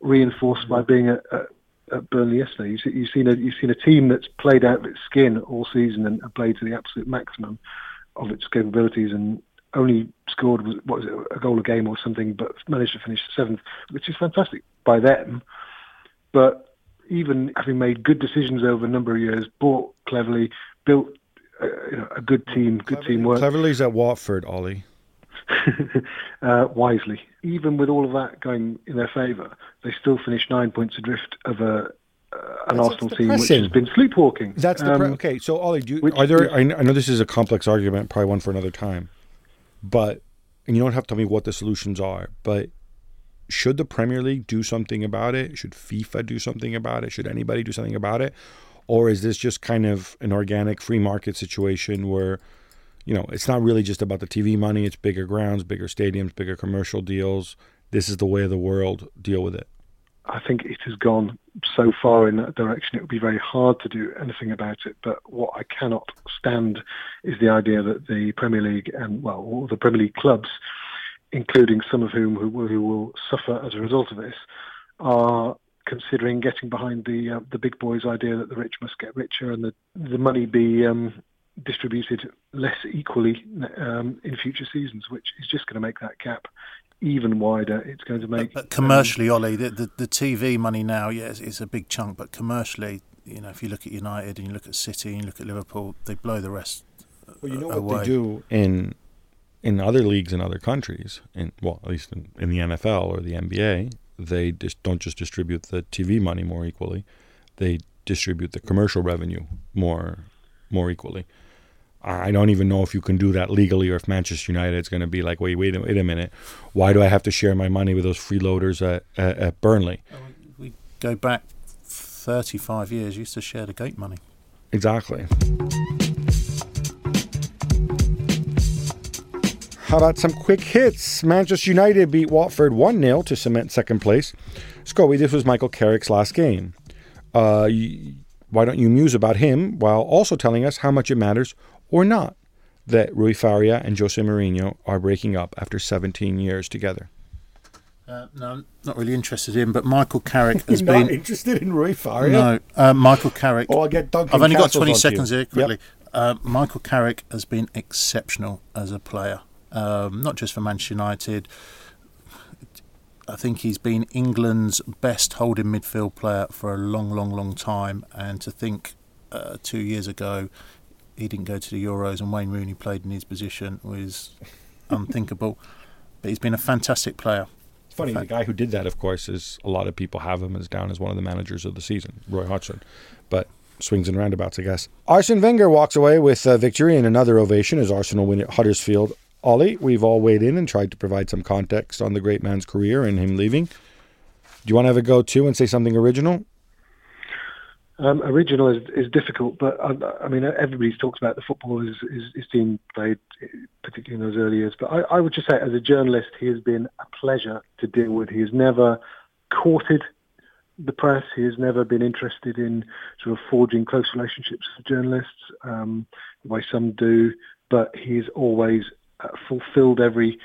reinforced by being at, at, at Burnley yesterday. You see, you've seen a you've seen a team that's played out of its skin all season and played to the absolute maximum of its capabilities and only scored what was it a goal a game or something, but managed to finish seventh, which is fantastic by them. But even having made good decisions over a number of years, bought cleverly, built uh, you know, a good team, good teamwork Cleverly's at Watford, Ollie. uh, wisely. Even with all of that going in their favour, they still finished nine points adrift of a uh, an That's Arsenal team which has been sleepwalking. That's the pre- Um, okay. So Ollie, do you, which- are there? I I know this is a complex argument, probably one for another time, but and you don't have to tell me what the solutions are. But should the Premier League do something about it? Should FIFA do something about it? Should anybody do something about it? Or is this just kind of an organic free market situation where, you know, it's not really just about the TV money? It's bigger grounds, bigger stadiums, bigger commercial deals. This is the way of the world. Deal with it. I think it has gone so far in that direction, it would be very hard to do anything about it. But what I cannot stand is the idea that the Premier League and, well, all the Premier League clubs, including some of whom who, will- who will suffer as a result of this, are considering getting behind the uh, the big boys' idea that the rich must get richer and the the money be um, distributed less equally um, in future seasons, which is just going to make that gap even wider. It's going to make. But, but commercially, um, Ollie, the, the, the TV money now, yes, is a big chunk. But commercially, you know, if you look at United and you look at City and you look at Liverpool, they blow the rest. Well, you know away. what they do in in other leagues in other countries, in well, at least in, in the NFL or the NBA, they just don't just distribute the TV money more equally; they distribute the commercial revenue more more equally. I don't even know if you can do that legally or if Manchester United is going to be like, wait, wait, wait a minute. Why do I have to share my money with those freeloaders at, at, at Burnley? Oh, we go back 35 years, used to share the gate money. Exactly. How about some quick hits? Manchester United beat Watford 1 0 to cement second place. Scully, this was Michael Carrick's last game. Uh, why don't you muse about him while also telling us how much it matters or not that Rui Faria and Jose Mourinho are breaking up after 17 years together? Uh, no, I'm not really interested in, but Michael Carrick has You're been not interested in Rui Faria. No, uh, Michael Carrick. Oh, I'll get Duncan I've only Castles got 20 seconds you. here quickly. Yep. Uh, Michael Carrick has been exceptional as a player, um, not just for Manchester United. I think he's been England's best holding midfield player for a long, long, long time. And to think uh, two years ago he didn't go to the Euros and Wayne Rooney played in his position was unthinkable. But he's been a fantastic player. It's funny, the guy who did that, of course, is a lot of people have him as down as one of the managers of the season, Roy Hodgson. But swings and roundabouts, I guess. Arsene Wenger walks away with a victory and another ovation as Arsenal win at Huddersfield. Ollie, we've all weighed in and tried to provide some context on the great man's career and him leaving. Do you want to have a go too and say something original? Um, original is, is difficult, but I, I mean everybody's talked about the football his, his, played, particularly in those early years. But I, I would just say, as a journalist, he has been a pleasure to deal with. He has never courted the press. He has never been interested in sort of forging close relationships with journalists, um, the way some do. But he always fulfilled every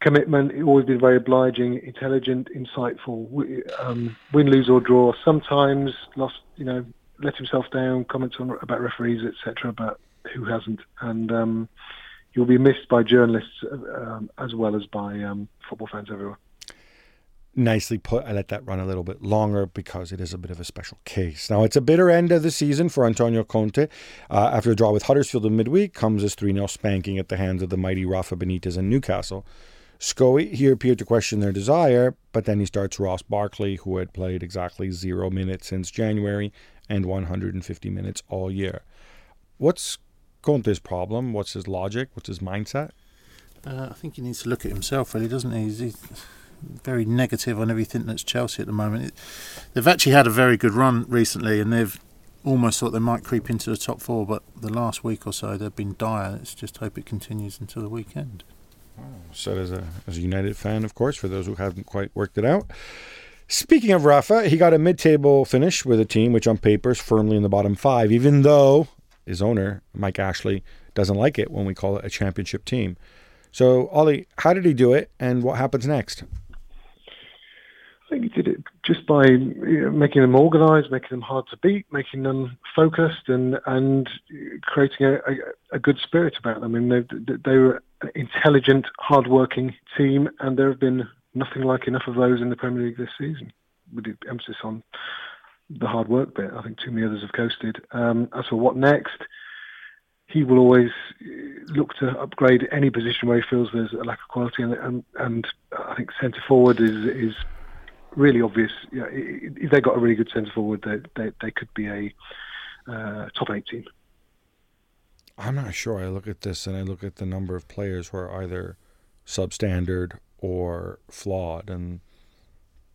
commitment. He's always been very obliging, intelligent, insightful. Um, win, lose or draw. Sometimes lost, you know, let himself down, comments on about referees, etc. But who hasn't? And um, he'll be missed by journalists um, as well as by um, football fans everywhere. Nicely put. I let that run a little bit longer because it is a bit of a special case. Now, it's a bitter end of the season for Antonio Conte. Uh, after a draw with Huddersfield in midweek comes his 3 0 spanking at the hands of the mighty Rafa Benitez and Newcastle. Scoey, he appeared to question their desire, but then he starts Ross Barkley, who had played exactly zero minutes since January and 150 minutes all year. What's Conte's problem? What's his logic? What's his mindset? Uh, I think he needs to look at himself, really, doesn't he? He's, he's very negative on everything that's Chelsea at the moment. It, they've actually had a very good run recently, and they've almost thought they might creep into the top four, but the last week or so they've been dire. Let's just hope it continues until the weekend. Said as a as a United fan, of course, for those who haven't quite worked it out. Speaking of Rafa, he got a mid-table finish with a team which on paper is firmly in the bottom five, even though his owner, Mike Ashley, doesn't like it when we call it a championship team. So, Ollie, how did he do it, and what happens next? I think he did it just by you know, making them organised, making them hard to beat, making them focused, and and creating a, a, a good spirit about them. I mean, they, they were an intelligent, hard-working team, and there have been nothing like enough of those in the Premier League this season. With the emphasis on the hard work bit, I think too many others have coasted. Um, as for what next, he will always look to upgrade any position where he feels there's a lack of quality, and and, and I think centre forward is is really obvious. You know, if they got a really good centre forward, they, they they could be a uh, top eight team. I'm not sure. I look at this and I look at the number of players who are either substandard or flawed, and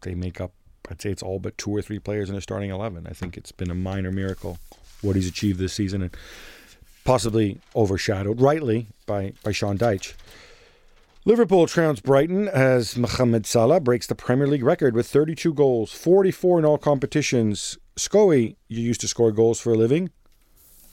they make up. I'd say it's all but two or three players in a starting eleven. I think it's been a minor miracle what he's achieved this season, and possibly overshadowed rightly by by Sean Dyche. Liverpool trounced Brighton as Mohamed Salah breaks the Premier League record with 32 goals, 44 in all competitions. Scoey, you used to score goals for a living.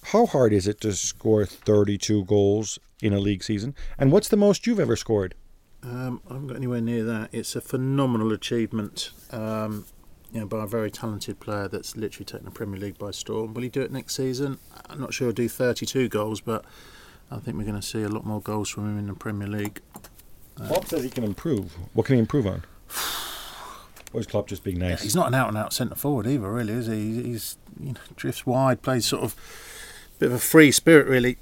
How hard is it to score 32 goals in a league season? And what's the most you've ever scored? Um, I haven't got anywhere near that. It's a phenomenal achievement. Um, you know, by a very talented player that's literally taken the Premier League by storm. Will he do it next season? I'm not sure he'll do 32 goals, but I think we're going to see a lot more goals from him in the Premier League. Klopp says he can improve. What can he improve on? Or is Klopp just being nice? He's not an out and out centre forward either, really, is he? He's you know, drifts wide, plays sort of a bit of a free spirit, really.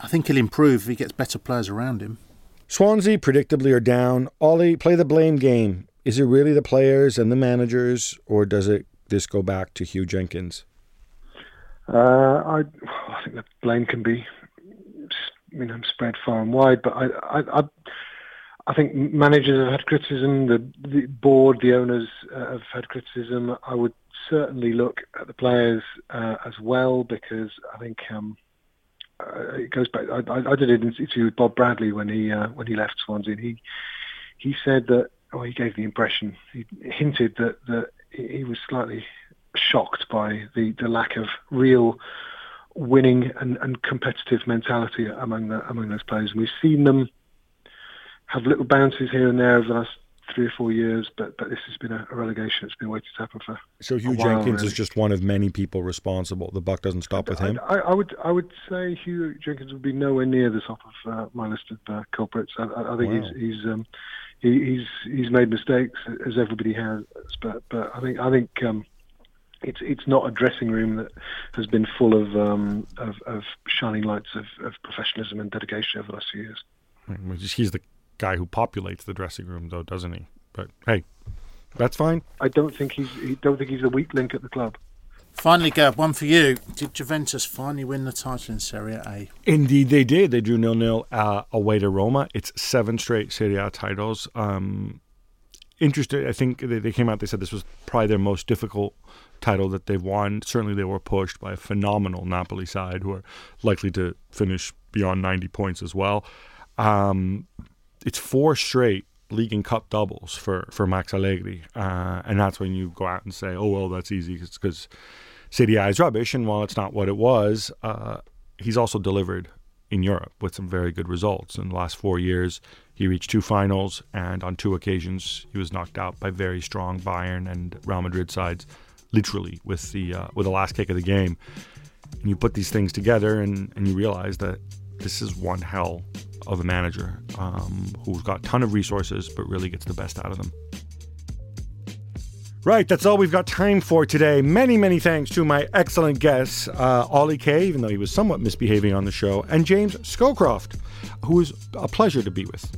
I think he'll improve if he gets better players around him. Swansea predictably are down. Ollie, play the blame game. Is it really the players and the managers, or does it this go back to Huw Jenkins? Uh, I, I think the blame can be, you know, spread far and wide. But I, I, I, I think managers have had criticism. The, the board, the owners uh, have had criticism. I would certainly look at the players uh, as well because I think. Um, uh, it goes back. I, I, did an interview with Bob Bradley when he uh, when he left Swansea, and he he said that, or he gave the impression, he hinted that that he was slightly shocked by the, the lack of real winning and, and competitive mentality among the among those players. And we've seen them have little bounces here and there over the last three or four years, but but this has been a, a relegation. that's been waiting to happen for. So Huw Jenkins really. is just one of many people responsible. The buck doesn't stop with him. I, I, would I would say Huw Jenkins would be nowhere near the top of uh, my list of uh, culprits. I, I think wow. he's he's um, he, he's he's made mistakes as everybody has, but but I think I think. Um, it's it's not a dressing room that has been full of um, of, of, shining lights of, of professionalism and dedication over the last few years. He's the guy who populates the dressing room, though, doesn't he? But hey, that's fine. I don't think he's. He don't think he's a weak link at the club. Finally, Gab, one for you. Did Juventus finally win the title in Serie A? Indeed, they did. They drew nil nil uh, away to Roma. It's seven straight Serie A titles. Um, interesting. I think they, they came out. They said this was probably their most difficult title that they've won. Certainly, they were pushed by a phenomenal Napoli side, who are likely to finish beyond ninety points as well. Um, it's four straight league and cup doubles for for Max Allegri, uh, and that's when you go out and say, "Oh well, that's easy," because City is rubbish, and while it's not what it was, uh, he's also delivered in Europe with some very good results. In the last four years, he reached two finals, and on two occasions, he was knocked out by very strong Bayern and Real Madrid sides, literally with the uh, with the last kick of the game. And you put these things together, and, and you realize that this is one hell of a manager um, who's got a ton of resources but really gets the best out of them. Right, that's all we've got time for today. Many, many thanks to my excellent guests, uh, Ollie Kay, even though he was somewhat misbehaving on the show, and James Scowcroft, who was a pleasure to be with.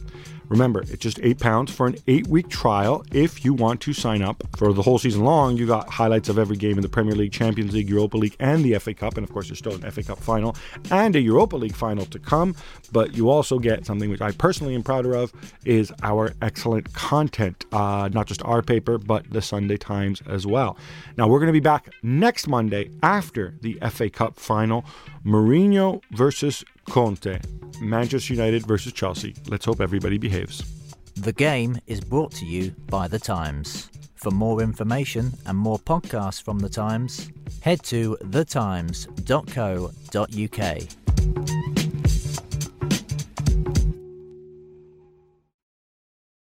Remember, it's just eight pounds for an eight week trial if you want to sign up for the whole season long. You got highlights of every game in the Premier League, Champions League, Europa League, and the FA Cup. And of course, there's still an FA Cup final and a Europa League final to come. But you also get something which I personally am prouder of is our excellent content. Uh, not just our paper, but the Sunday Times as well. Now, we're going to be back next Monday after the FA Cup final. Mourinho versus Conte. Manchester United versus Chelsea. Let's hope everybody behaves. The game is brought to you by The Times. For more information and more podcasts from The Times, head to thetimes.co.uk.